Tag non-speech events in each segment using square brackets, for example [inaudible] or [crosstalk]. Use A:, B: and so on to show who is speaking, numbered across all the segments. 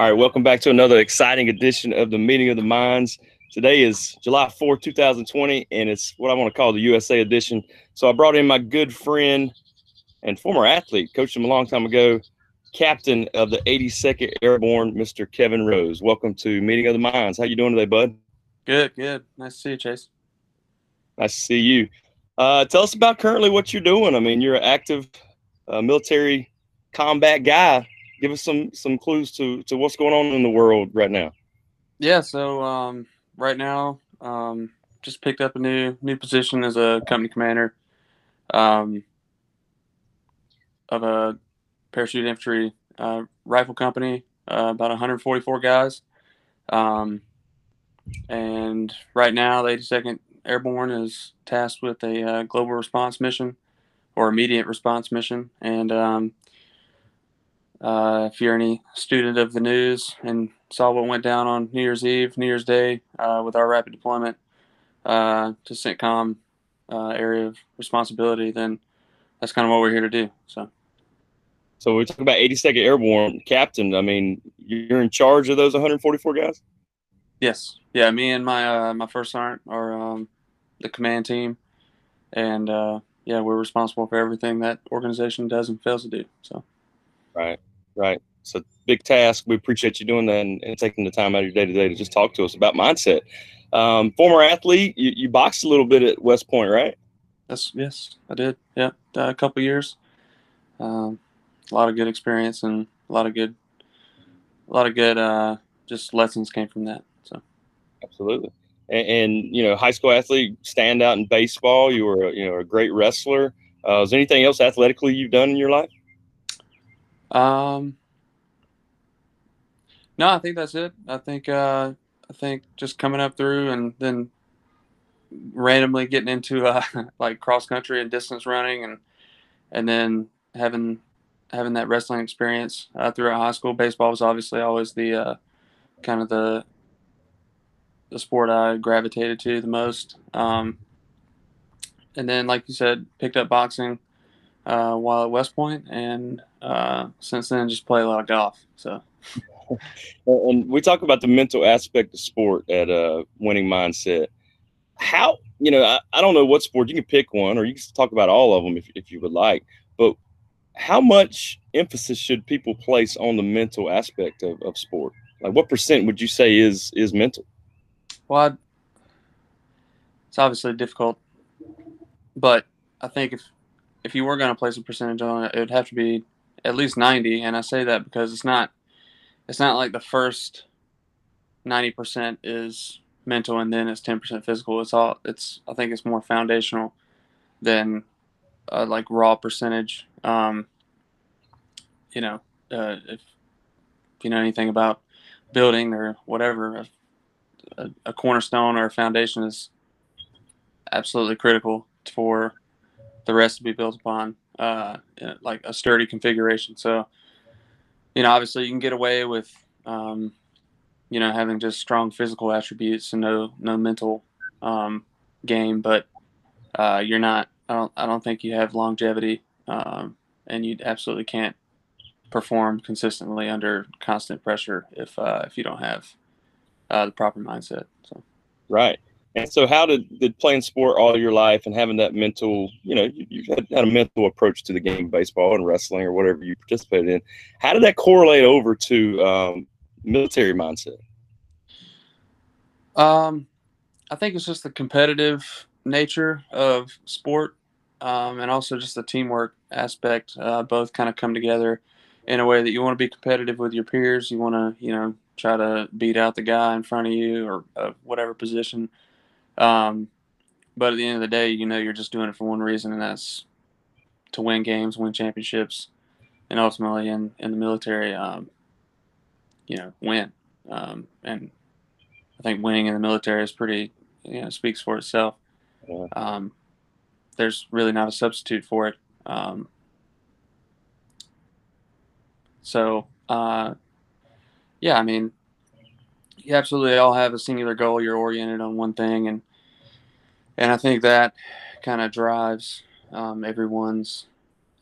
A: All right, welcome back to another exciting edition of the Meeting of the Minds. Today is July 4th, 2020, and it's what I want to call the USA edition. So I brought in my good friend and former athlete, coached him a long time ago, captain of the 82nd Airborne, Mr. Kevin Rose. Welcome to Meeting of the Minds. How you doing today, bud?
B: Good, good. Nice to see you, Chase.
A: Nice to see you. Uh, tell us about currently what you're doing. I mean, you're an active uh, military combat guy give us some some clues to to what's going on in the world right now.
B: Yeah, so um, right now, um, just picked up a new new position as a company commander um, of a parachute infantry uh, rifle company, uh, about 144 guys. Um, and right now, the 82nd Airborne is tasked with a uh, global response mission or immediate response mission, and um, uh, if you're any student of the news and saw what went down on New Year's Eve, New Year's Day uh, with our rapid deployment uh, to CENTCOM uh, area of responsibility, then that's kind of what we're here to do. So.
A: So we talk about 82nd Airborne captain. I mean, you're in charge of those 144 guys.
B: Yes. Yeah. Me and my uh, my first sergeant are um, the command team, and uh, yeah, we're responsible for everything that organization does and fails to do. So.
A: Right right? It's a big task. We appreciate you doing that and, and taking the time out of your day to day to just talk to us about mindset. Um, former athlete, you, you boxed a little bit at West Point, right?
B: Yes, yes, I did. Yeah, uh, a couple years. Um, a lot of good experience and a lot of good, a lot of good, uh, just lessons came from that. So,
A: absolutely. And, and you know, high school athlete, stand out in baseball. You were, you know, a great wrestler. Uh, is there anything else athletically you've done in your life?
B: Um, no, I think that's it. I think uh, I think just coming up through and then randomly getting into uh, [laughs] like cross country and distance running and and then having having that wrestling experience uh, throughout high school. Baseball was obviously always the uh, kind of the the sport I gravitated to the most. Um, and then, like you said, picked up boxing uh, while at West Point, and uh, since then just play a lot of golf. So.
A: and we talk about the mental aspect of sport at uh, winning mindset. How you know I, I don't know what sport you can pick one, or you can talk about all of them if if you would like. But how much emphasis should people place on the mental aspect of, of sport? Like, what percent would you say is is mental?
B: Well, I'd, it's obviously difficult, but I think if if you were going to place a percentage on it, it would have to be at least 90. And I say that because it's not, it's not like the first 90% is mental and then it's 10% physical. It's all, it's, I think it's more foundational than uh, like raw percentage. Um, you know, uh, if, if you know anything about building or whatever, a, a cornerstone or a foundation is absolutely critical for the rest to be built upon uh, like a sturdy configuration. So, you know, obviously you can get away with, um, you know, having just strong physical attributes and no no mental um, game, but uh, you're not. I don't. I don't think you have longevity, um, and you absolutely can't perform consistently under constant pressure if uh, if you don't have uh, the proper mindset. So.
A: Right. And so, how did, did playing sport all your life and having that mental, you know, you, have had, had, a mental approach to the game, of baseball and wrestling or whatever you participated in, how did that correlate over to um, military mindset?
B: Um, I think it's just the competitive nature of sport um, and also just the teamwork aspect. Uh, both kind of come together in a way that you want to be competitive with your peers. You want to, you know, try to beat out the guy in front of you or uh, whatever position um, but at the end of the day, you know, you're just doing it for one reason, and that's to win games, win championships, and ultimately in, in the military, um, you know, win. Um, and I think winning in the military is pretty, you know, speaks for itself. Yeah. Um, there's really not a substitute for it. Um, so, uh, yeah, I mean, you absolutely all have a singular goal. You're oriented on one thing, and and I think that kind of drives um, everyone's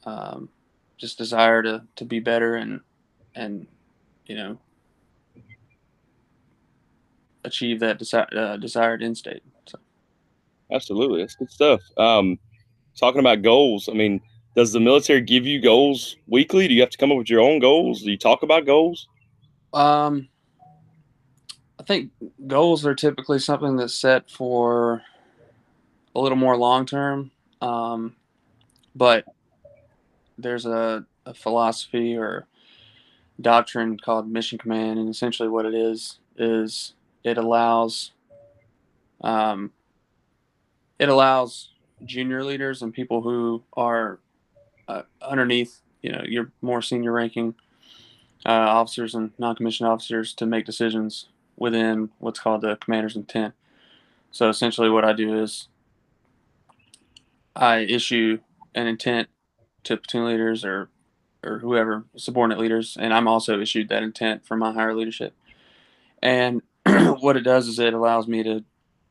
B: um, just desire to, to be better and and you know achieve that desi- uh, desired end state. So.
A: Absolutely, that's good stuff. Um, talking about goals, I mean, does the military give you goals weekly? Do you have to come up with your own goals? Do you talk about goals?
B: Um, think goals are typically something that's set for a little more long term. Um, but there's a, a philosophy or doctrine called mission command, and essentially what it is is it allows um, it allows junior leaders and people who are uh, underneath, you know, your more senior ranking uh, officers and non-commissioned officers to make decisions within what's called the commander's intent. So essentially, what I do is I issue an intent to platoon leaders or or whoever subordinate leaders, and I'm also issued that intent for my higher leadership. And [clears throat] what it does is it allows me to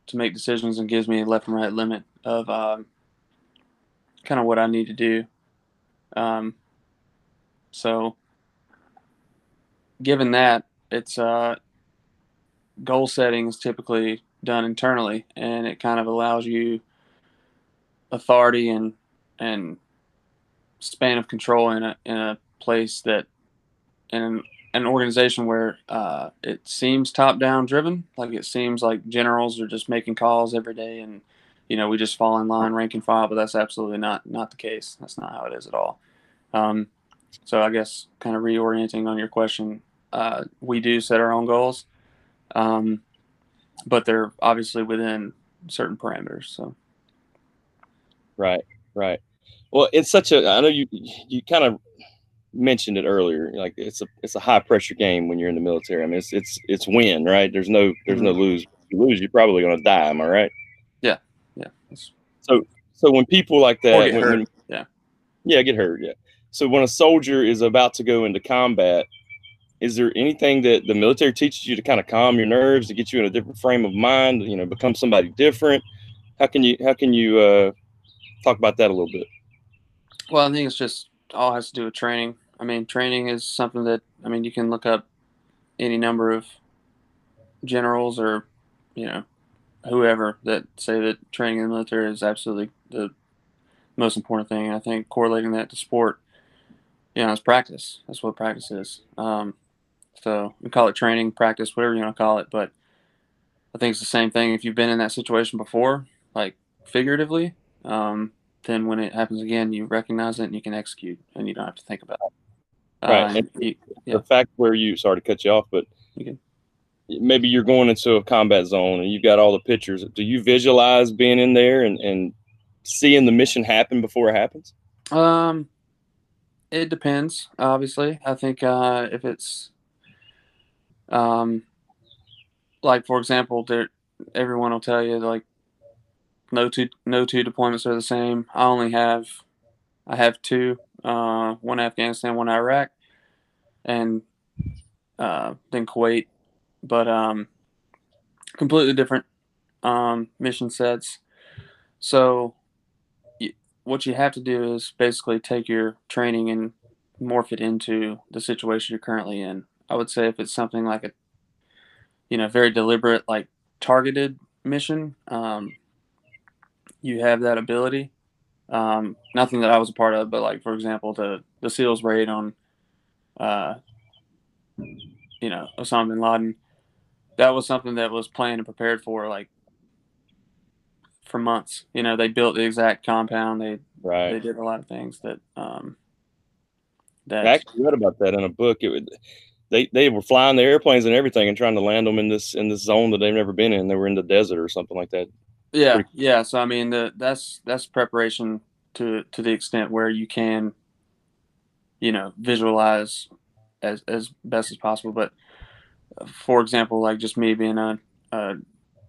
B: to make decisions and gives me a left and right limit of um, kind of what I need to do. Um, so, given that, it's uh, goal setting is typically done internally, and it kind of allows you authority and and span of control in a in a place that in an, an organization where uh, it seems top down driven, like it seems like generals are just making calls every day, and you know we just fall in line, rank and file. But that's absolutely not not the case. That's not how it is at all. Um, so I guess kind of reorienting on your question, uh, we do set our own goals, um, but they're obviously within certain parameters. So.
A: Right, right. Well, it's such a. I know you you kind of mentioned it earlier. Like it's a it's a high pressure game when you're in the military. I mean, it's it's it's win, right? There's no there's mm-hmm. no lose. If you lose, you're probably going to die. Am I right?
B: Yeah, yeah.
A: So so when people like that,
B: when,
A: when,
B: yeah,
A: yeah, get hurt, yeah. So when a soldier is about to go into combat, is there anything that the military teaches you to kind of calm your nerves to get you in a different frame of mind? You know, become somebody different. How can you how can you uh, talk about that a little bit?
B: Well, I think it's just all has to do with training. I mean, training is something that I mean you can look up any number of generals or you know whoever that say that training in the military is absolutely the most important thing. I think correlating that to sport, you know, it's practice. That's what practice is. Um, so we call it training, practice, whatever you want to call it. But I think it's the same thing. If you've been in that situation before, like figuratively, um, then when it happens again, you recognize it and you can execute, and you don't have to think about it.
A: Right. Uh, you, yeah. The fact where you sorry to cut you off, but
B: you
A: maybe you're going into a combat zone and you've got all the pictures. Do you visualize being in there and, and seeing the mission happen before it happens?
B: Um, it depends. Obviously, I think uh, if it's um, like for example, there everyone will tell you like no two no two deployments are the same. I only have I have two, uh, one Afghanistan, one Iraq, and uh, then Kuwait, but um, completely different um, mission sets. So what you have to do is basically take your training and morph it into the situation you're currently in. I would say if it's something like a you know very deliberate like targeted mission um, you have that ability. Um, nothing that I was a part of, but like for example, the the SEALs raid on, uh, you know, Osama bin Laden. That was something that was planned and prepared for like for months. You know, they built the exact compound. They
A: right.
B: They did a lot of things that um, that
A: I actually read about that in a book. It would they they were flying the airplanes and everything and trying to land them in this in this zone that they've never been in. They were in the desert or something like that.
B: Yeah, pretty- yeah. So I mean, the, that's that's preparation to to the extent where you can, you know, visualize as as best as possible. But for example, like just me being a, a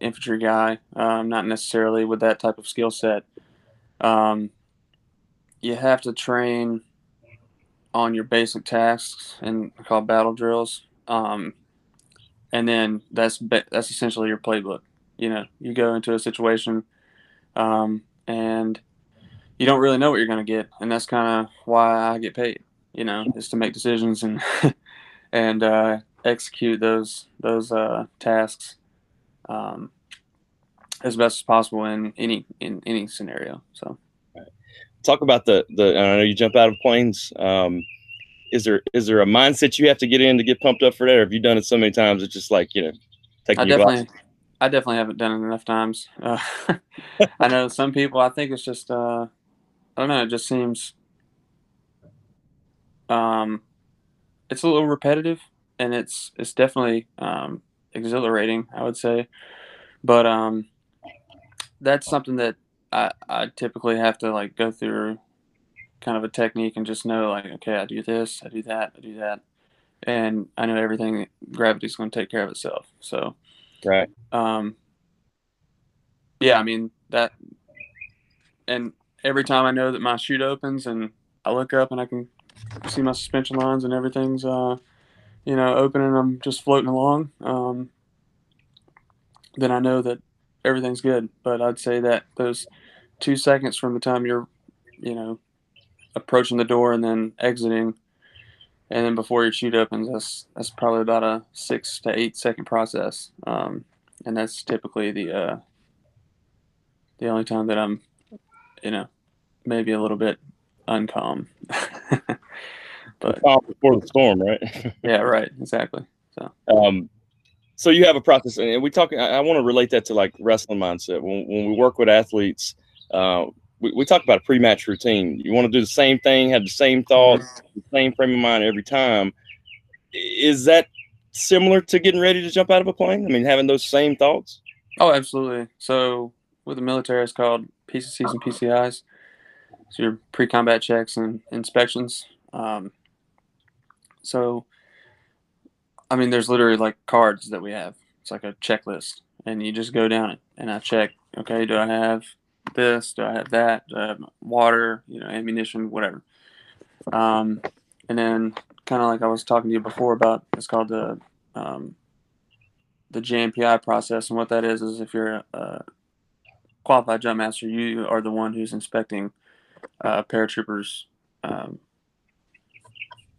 B: infantry guy, um, not necessarily with that type of skill set, um, you have to train on your basic tasks and called battle drills. Um, and then that's that's essentially your playbook you know you go into a situation um, and you don't really know what you're going to get and that's kind of why i get paid you know is to make decisions and [laughs] and uh, execute those those uh, tasks um, as best as possible in any in any scenario. So,
A: talk about the the. I know you jump out of planes. Um, is there is there a mindset you have to get in to get pumped up for that? Or have you done it so many times? It's just like you know,
B: taking I definitely, I definitely haven't done it enough times. Uh, [laughs] I know some people. I think it's just. Uh, I don't know. It just seems. Um, it's a little repetitive, and it's it's definitely um, exhilarating. I would say, but um, that's something that I, I typically have to like go through kind of a technique and just know like okay I do this I do that I do that. And I know everything gravity's going to take care of itself so.
A: Right.
B: Um yeah I mean that and every time I know that my chute opens and I look up and I can see my suspension lines and everything's uh you know open and I'm just floating along um then I know that everything's good. But I'd say that those two seconds from the time you're, you know, approaching the door and then exiting, and then before your chute opens, that's that's probably about a six to eight second process, um, and that's typically the uh, the only time that I'm, you know, maybe a little bit uncalm. [laughs]
A: but calm before the storm, right? [laughs]
B: yeah, right, exactly. So,
A: um, so you have a process, and we talk. I, I want to relate that to like wrestling mindset. When, when we work with athletes, uh, we, we talk about a pre-match routine. You want to do the same thing, have the same thoughts, the same frame of mind every time. Is that similar to getting ready to jump out of a plane? I mean, having those same thoughts.
B: Oh, absolutely. So with the military, it's called PCCs and PCIs. So your pre-combat checks and inspections. Um, so I mean, there's literally like cards that we have. It's like a checklist, and you just go down it, and I check. Okay, do I have this? Do I have that? Do I have water? You know, ammunition, whatever. Um, and then kind of like I was talking to you before about, it's called the um, the JMPI process, and what that is is if you're a, a qualified jump master, you are the one who's inspecting uh, paratroopers' um,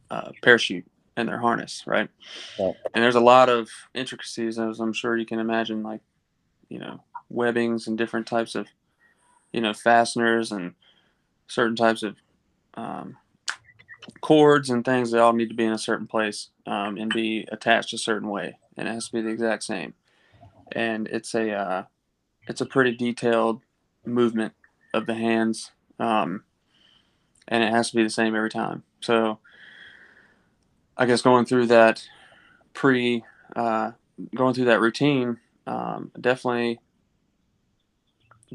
B: uh, parachute and their harness, right? Yeah. And there's a lot of intricacies, as I'm sure you can imagine, like you know webbings and different types of you know fasteners and certain types of um, cords and things they all need to be in a certain place um, and be attached a certain way, and it has to be the exact same. And it's a uh, it's a pretty detailed movement of the hands, um, and it has to be the same every time. So I guess going through that pre, uh, going through that routine um, definitely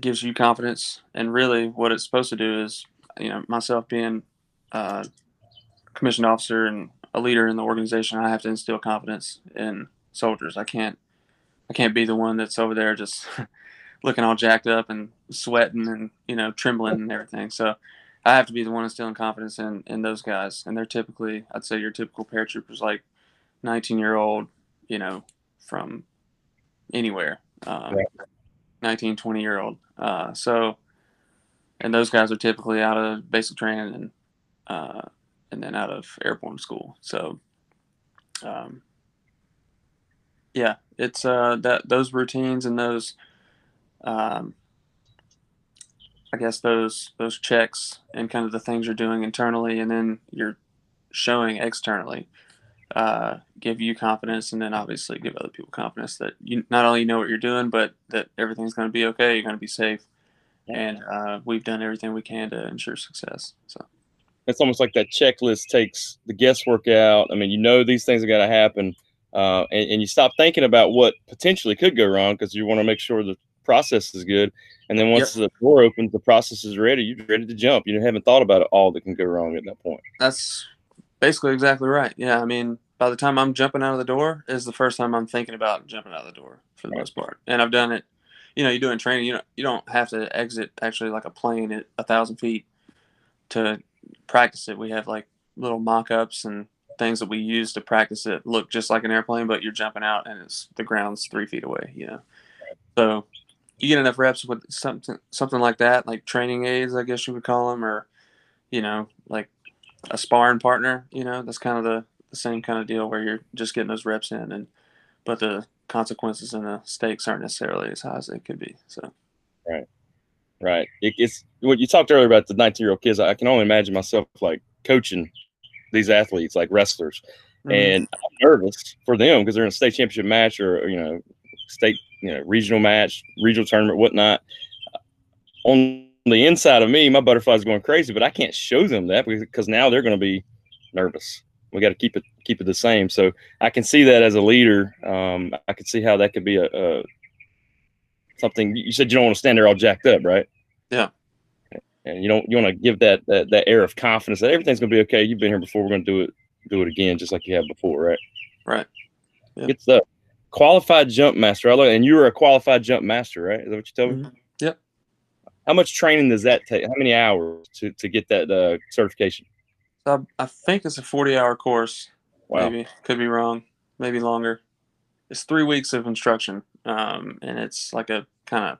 B: gives you confidence. And really, what it's supposed to do is, you know, myself being a commissioned officer and a leader in the organization, I have to instill confidence in soldiers. I can't, I can't be the one that's over there just [laughs] looking all jacked up and sweating and you know trembling and everything. So I have to be the one instilling confidence in in those guys, and they're typically, I'd say, your typical paratroopers, like 19 year old, you know, from anywhere, um, right. 19, 20 year old. Uh, so, and those guys are typically out of basic training and uh, and then out of airborne school. So, um, yeah, it's uh, that those routines and those um, I guess those those checks and kind of the things you're doing internally, and then you're showing externally, uh, give you confidence, and then obviously give other people confidence that you not only know what you're doing, but that everything's going to be okay. You're going to be safe, and uh, we've done everything we can to ensure success. So
A: it's almost like that checklist takes the guesswork out. I mean, you know these things are going to happen, uh, and, and you stop thinking about what potentially could go wrong because you want to make sure the process is good. And then once yep. the door opens, the process is ready. You're ready to jump. You haven't thought about it all that can go wrong at that point.
B: That's basically exactly right. Yeah, I mean, by the time I'm jumping out of the door is the first time I'm thinking about jumping out of the door for the most part. And I've done it. You know, you do in training. You know, you don't have to exit actually like a plane at a thousand feet to practice it. We have like little mock-ups and things that we use to practice it look just like an airplane, but you're jumping out and it's the ground's three feet away. You know, so you get enough reps with something something like that, like training aids, I guess you would call them, or you know, like a sparring partner. You know, that's kind of the, the same kind of deal where you're just getting those reps in, and but the consequences and the stakes aren't necessarily as high as they could be. So,
A: right, right. It, it's what you talked earlier about the 19 year old kids. I can only imagine myself like coaching these athletes, like wrestlers, mm-hmm. and I'm nervous for them because they're in a state championship match or you know state you know regional match, regional tournament, whatnot. On the inside of me, my butterfly's going crazy, but I can't show them that because now they're going to be nervous. We got to keep it keep it the same. So I can see that as a leader. Um, I can see how that could be a, a something. You said you don't want to stand there all jacked up, right?
B: Yeah.
A: And you don't you want to give that, that that air of confidence that everything's going to be okay. You've been here before. We're going to do it do it again, just like you have before, right?
B: Right.
A: Yeah. Good stuff. Qualified jump master. I love, and you were a qualified jump master, right? Is that what you told me? Mm-hmm.
B: Yep.
A: How much training does that take? How many hours to, to get that uh, certification?
B: I, I think it's a 40 hour course. Wow. Maybe. Could be wrong. Maybe longer. It's three weeks of instruction. Um, and it's like a kind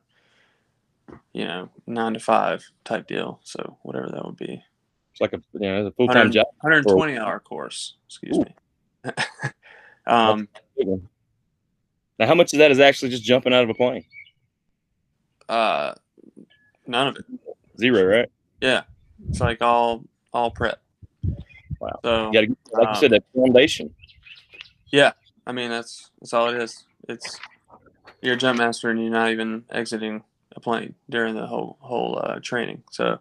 B: of, you know, nine to five type deal. So whatever that would be.
A: It's like a, you know, a full time job.
B: 120 hour course. Excuse Ooh. me. [laughs] um,
A: now, how much of that is actually just jumping out of a plane?
B: Uh, none of it.
A: Zero, right?
B: Yeah, it's like all all prep.
A: Wow. So, you gotta, like um, you said, that foundation.
B: Yeah, I mean that's that's all it is. It's you're a jump master and you're not even exiting a plane during the whole whole uh, training. So,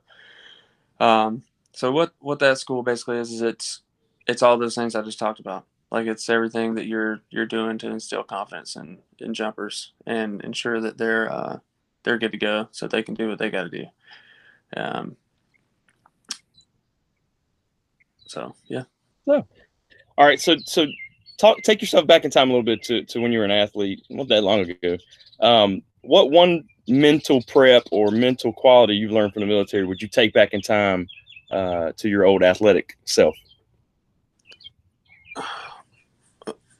B: um, so what what that school basically is is it's it's all those things I just talked about. Like it's everything that you're you're doing to instill confidence in in jumpers and ensure that they're uh, they're good to go so they can do what they got to do. Um, so yeah.
A: So, all right. So so talk take yourself back in time a little bit to, to when you were an athlete, not that long ago. Um, what one mental prep or mental quality you've learned from the military would you take back in time uh, to your old athletic self? [sighs]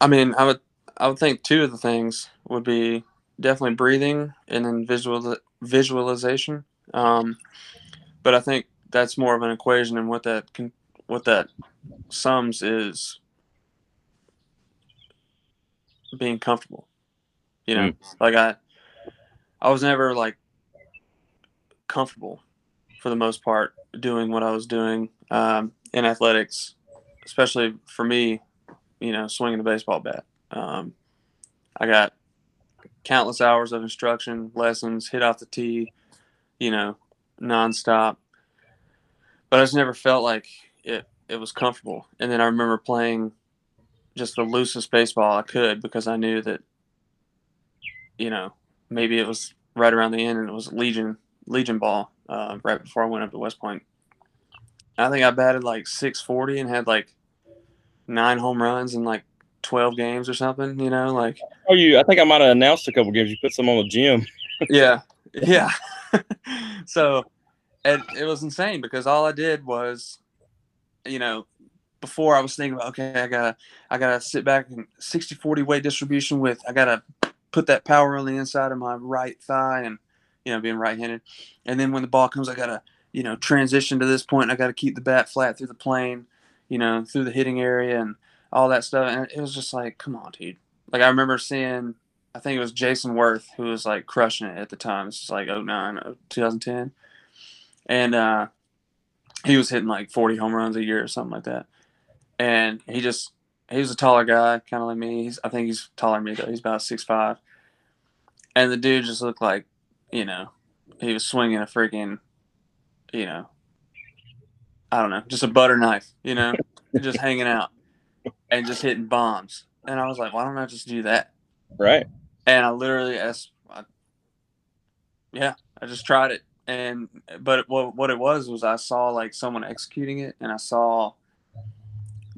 B: I mean, I would I would think two of the things would be definitely breathing and then visual visualization. Um, but I think that's more of an equation, and what that can what that sums is being comfortable. You know, mm. like I, I was never like comfortable for the most part doing what I was doing um, in athletics, especially for me. You know, swinging the baseball bat. Um, I got countless hours of instruction, lessons, hit off the tee, you know, nonstop. But I just never felt like it it was comfortable. And then I remember playing just the loosest baseball I could because I knew that, you know, maybe it was right around the end and it was Legion Legion ball uh, right before I went up to West Point. I think I batted like 640 and had like nine home runs and like 12 games or something, you know, like.
A: Oh, you, I think I might have announced a couple games. You put some on the gym. [laughs]
B: yeah. Yeah. [laughs] so, and it was insane because all I did was you know, before I was thinking about, okay, I gotta, I gotta sit back and 60, 40 weight distribution with, I gotta put that power on the inside of my right thigh and, you know, being right-handed. And then when the ball comes, I gotta, you know, transition to this point. I gotta keep the bat flat through the plane, you know, through the hitting area and all that stuff. And it was just like, come on, dude. Like I remember seeing, I think it was Jayson Werth who was like crushing it at the time. It's like 09, 2010. And, uh, he was hitting like 40 home runs a year or something like that. And he just, he was a taller guy, kind of like me. He's, I think he's taller than me though. He's about six five. And the dude just looked like, you know, he was swinging a freaking, you know, I don't know, just a butter knife, you know, just hanging out and just hitting bombs. And I was like, why don't I just do that?
A: Right.
B: And I literally, as I, yeah, I just tried it and but what what it was was I saw like someone executing it, and I saw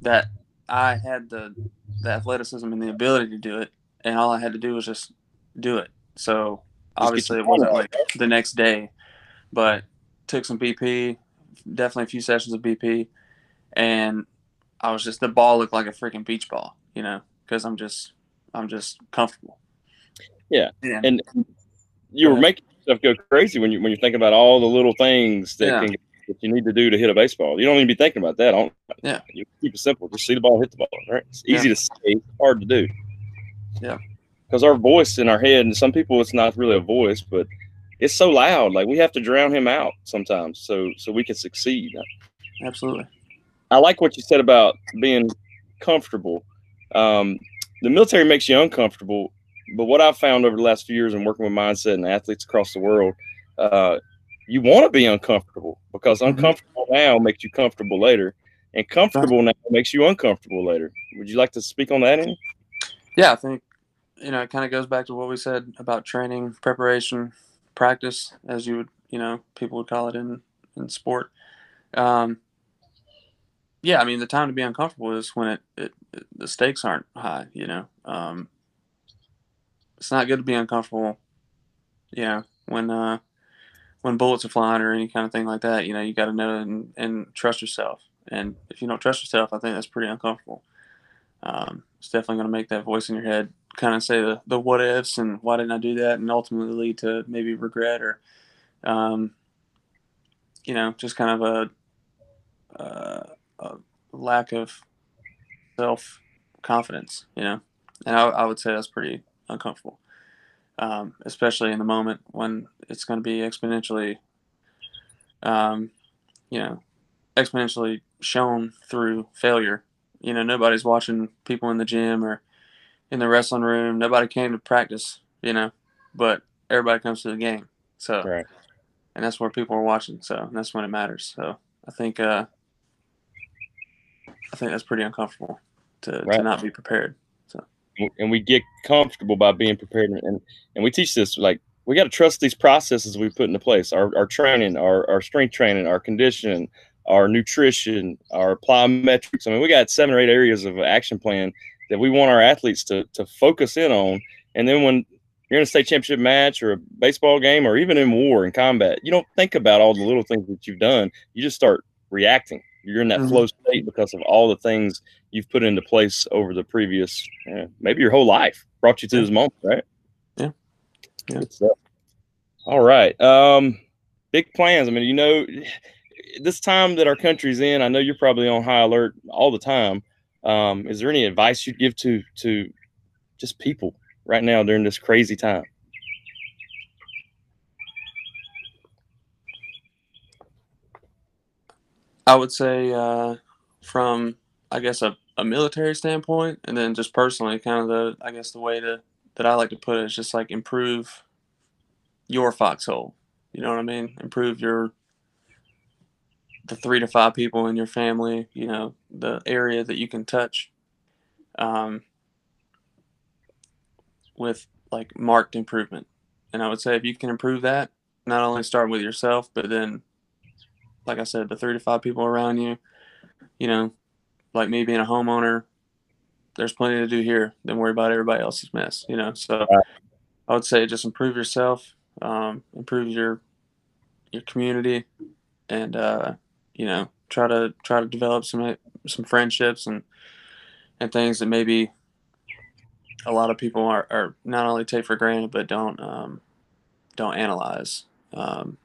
B: that I had the the athleticism and the ability to do it, and all I had to do was just do it. So obviously it wasn't like the next day, but took some BP, definitely a few sessions of BP, and I was just the ball looked like a freaking beach ball, you know, because I'm just I'm just comfortable.
A: Yeah, yeah. and you were making stuff go crazy when you when you think about all the little things that yeah. can that you need to do to hit a baseball. You don't even be thinking about that.
B: yeah.
A: You keep it simple. Just see the ball, hit the ball. Right. It's easy yeah. to say, hard to do.
B: Yeah.
A: Because our voice in our head, and some people it's not really a voice, but it's so loud. Like we have to drown him out sometimes, so so we can succeed.
B: Absolutely.
A: I like what you said about being comfortable. Um, the military makes you uncomfortable, but what I've found over the last few years in working with mindset and athletes across the world, uh, you want to be uncomfortable because
B: Mhm.
A: uncomfortable now makes you comfortable later, and comfortable now makes you uncomfortable later. Would you like to speak on that? Any?
B: Yeah, I think you know it kind of goes back to what we said about training, preparation, practice, as you would you know people would call it in in sport. Um, yeah, I mean the time to be uncomfortable is when it, it, it the stakes aren't high. You know, um, it's not good to be uncomfortable. Know, when uh, when bullets are flying or any kind of thing like that, you know, you got to know and, and trust yourself. And if you don't trust yourself, I think that's pretty uncomfortable. Um, it's definitely going to make that voice in your head kind of say the, the what ifs and why didn't I do that, and ultimately lead to maybe regret or, um, you know, just kind of a, uh, a lack of self confidence, you know. And I, I would say that's pretty uncomfortable, um, especially in the moment when it's going to be exponentially, um, you know, exponentially shown through failure. You know, nobody's watching people in the gym or in the wrestling room. Nobody came to practice, you know, but everybody comes to the game. So,
A: Right.
B: and that's where people are watching. So, that's when it matters. So, I think, uh, I think that's pretty uncomfortable to,
A: Right.
B: to not be prepared. So.
A: and we get comfortable by being prepared and and we teach this like we got to trust these processes we put into place our, our training our, our strength training our conditioning our nutrition our plyometrics i mean we got seven or eight areas of action plan that we want our athletes to, to focus in on and then when you're in a state championship match or a baseball game or even in war and combat you don't think about all the little things that you've done you just start reacting you're in that
B: Mhm.
A: flow state because of all the things you've put into place over the previous, uh, maybe your whole life brought you to this moment, right?
B: Yeah. Yeah.
A: All right. Um, big plans. I mean, you know, this time that our country's in, I know you're probably on high alert all the time. Um, is there any advice you'd give to to just people right now during this crazy time?
B: I would say uh, from I guess a, a military standpoint, and then just personally, kind of the I guess the way to that I like to put it is just like improve your foxhole. You know what I mean? Improve your the three to five people in your family. You know the area that you can touch. Um, with like marked improvement, and I would say if you can improve that, not only start with yourself, but then like I said, the three to five people around you, you know, like me being a homeowner, there's plenty to do here. Then worry about everybody else's mess, you know. So. I would say just improve yourself, um, improve your your community, and uh, you know, try to try to develop some some friendships and and things that maybe a lot of people are, are not only take for granted but don't um, don't analyze. Um,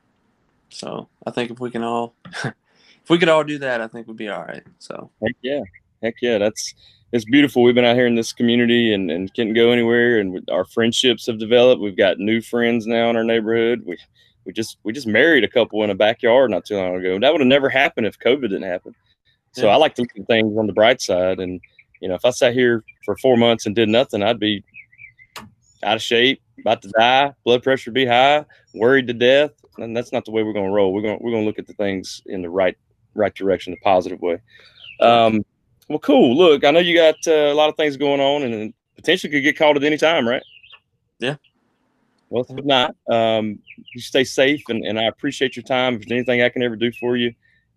B: so I think if we can all, [laughs] if we could all do that, I think we'd be all right. So
A: Heck yeah, heck yeah. That's it's beautiful. We've been out here in this community and, and can't go anywhere, and our friendships have developed. We've got new friends now in our neighborhood. We we just we just married a couple in a backyard not too long ago. That would have never happened if COVID didn't happen. So
B: Yeah.
A: I like to look at things on the bright side. And you know, if I sat here for four months and did nothing, I'd be out of shape, about to die, blood pressure be high, worried to death. And that's not the way we're going to roll. We're going we're going to look at the things in the right right direction, the positive way. Um, well, cool. Look, I know you got uh, a lot of things going on, and, potentially could get called at any time, right?
B: Yeah.
A: Well, if not, um, you stay safe, and, and I appreciate your time. If there's anything I can ever do for you,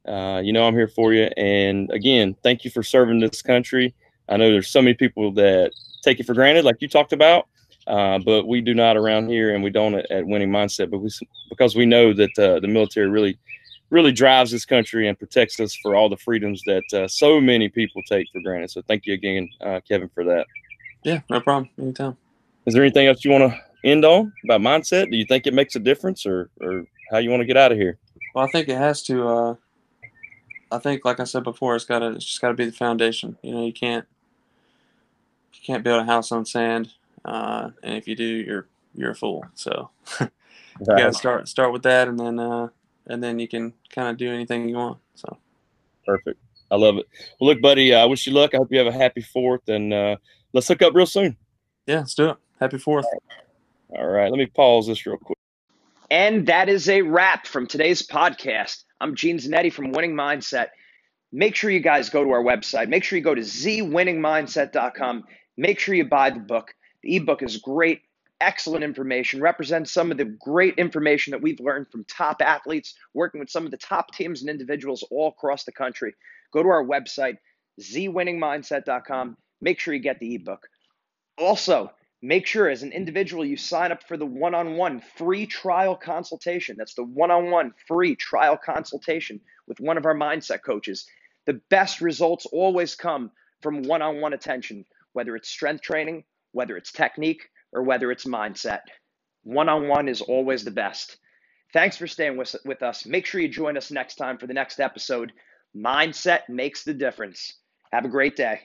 A: uh, you know I'm here for you. And again, thank you for serving this country. I know there's so many people that take it for granted, like you talked about, uh, but we do not around here, and we don't at, at Winning Mindset. But we because we know that uh, the military really really drives this country and protects us for all the freedoms that uh, so many people take for granted. So thank you again, uh, Kevin, for that.
B: yeah, no problem. Anytime.
A: Is there anything else you want to end on about mindset? Do you think it makes a difference, or or how you want to get out of here?
B: Well, I think it has to. Uh, I think, like I said before, it's got to. It's just got to be the foundation. You know, you can't. You can't build a house on sand. Uh, and if you do, you're you're a fool. So [laughs] you gotta start start with that, and then uh, and then you can kind of do anything you want. So
A: perfect. I love it. Well, look, buddy, I wish you luck. I hope you have a happy fourth, and uh, let's hook up real soon.
B: Yeah, let's do it. Happy fourth.
A: All right, let me pause this real quick.
C: And that is a wrap from today's podcast. I'm Gene Zanetti from Winning Mindset. Make sure you guys go to our website. Make sure you go to zwinningmindset.com. Make sure you buy the book. The ebook is great, excellent information, represents some of the great information that we've learned from top athletes, working with some of the top teams and individuals all across the country. Go to our website, zwinningmindset.com. Make sure you get the ebook. Also, make sure as an individual you sign up for the one on one free trial consultation. That's the one on one free trial consultation with one of our mindset coaches. The best results always come from one on one attention, whether it's strength training, whether it's technique, or whether it's mindset. One on one is always the best. Thanks for staying with, with us. Make sure you join us next time for the next episode. Mindset makes the difference. Have a great day.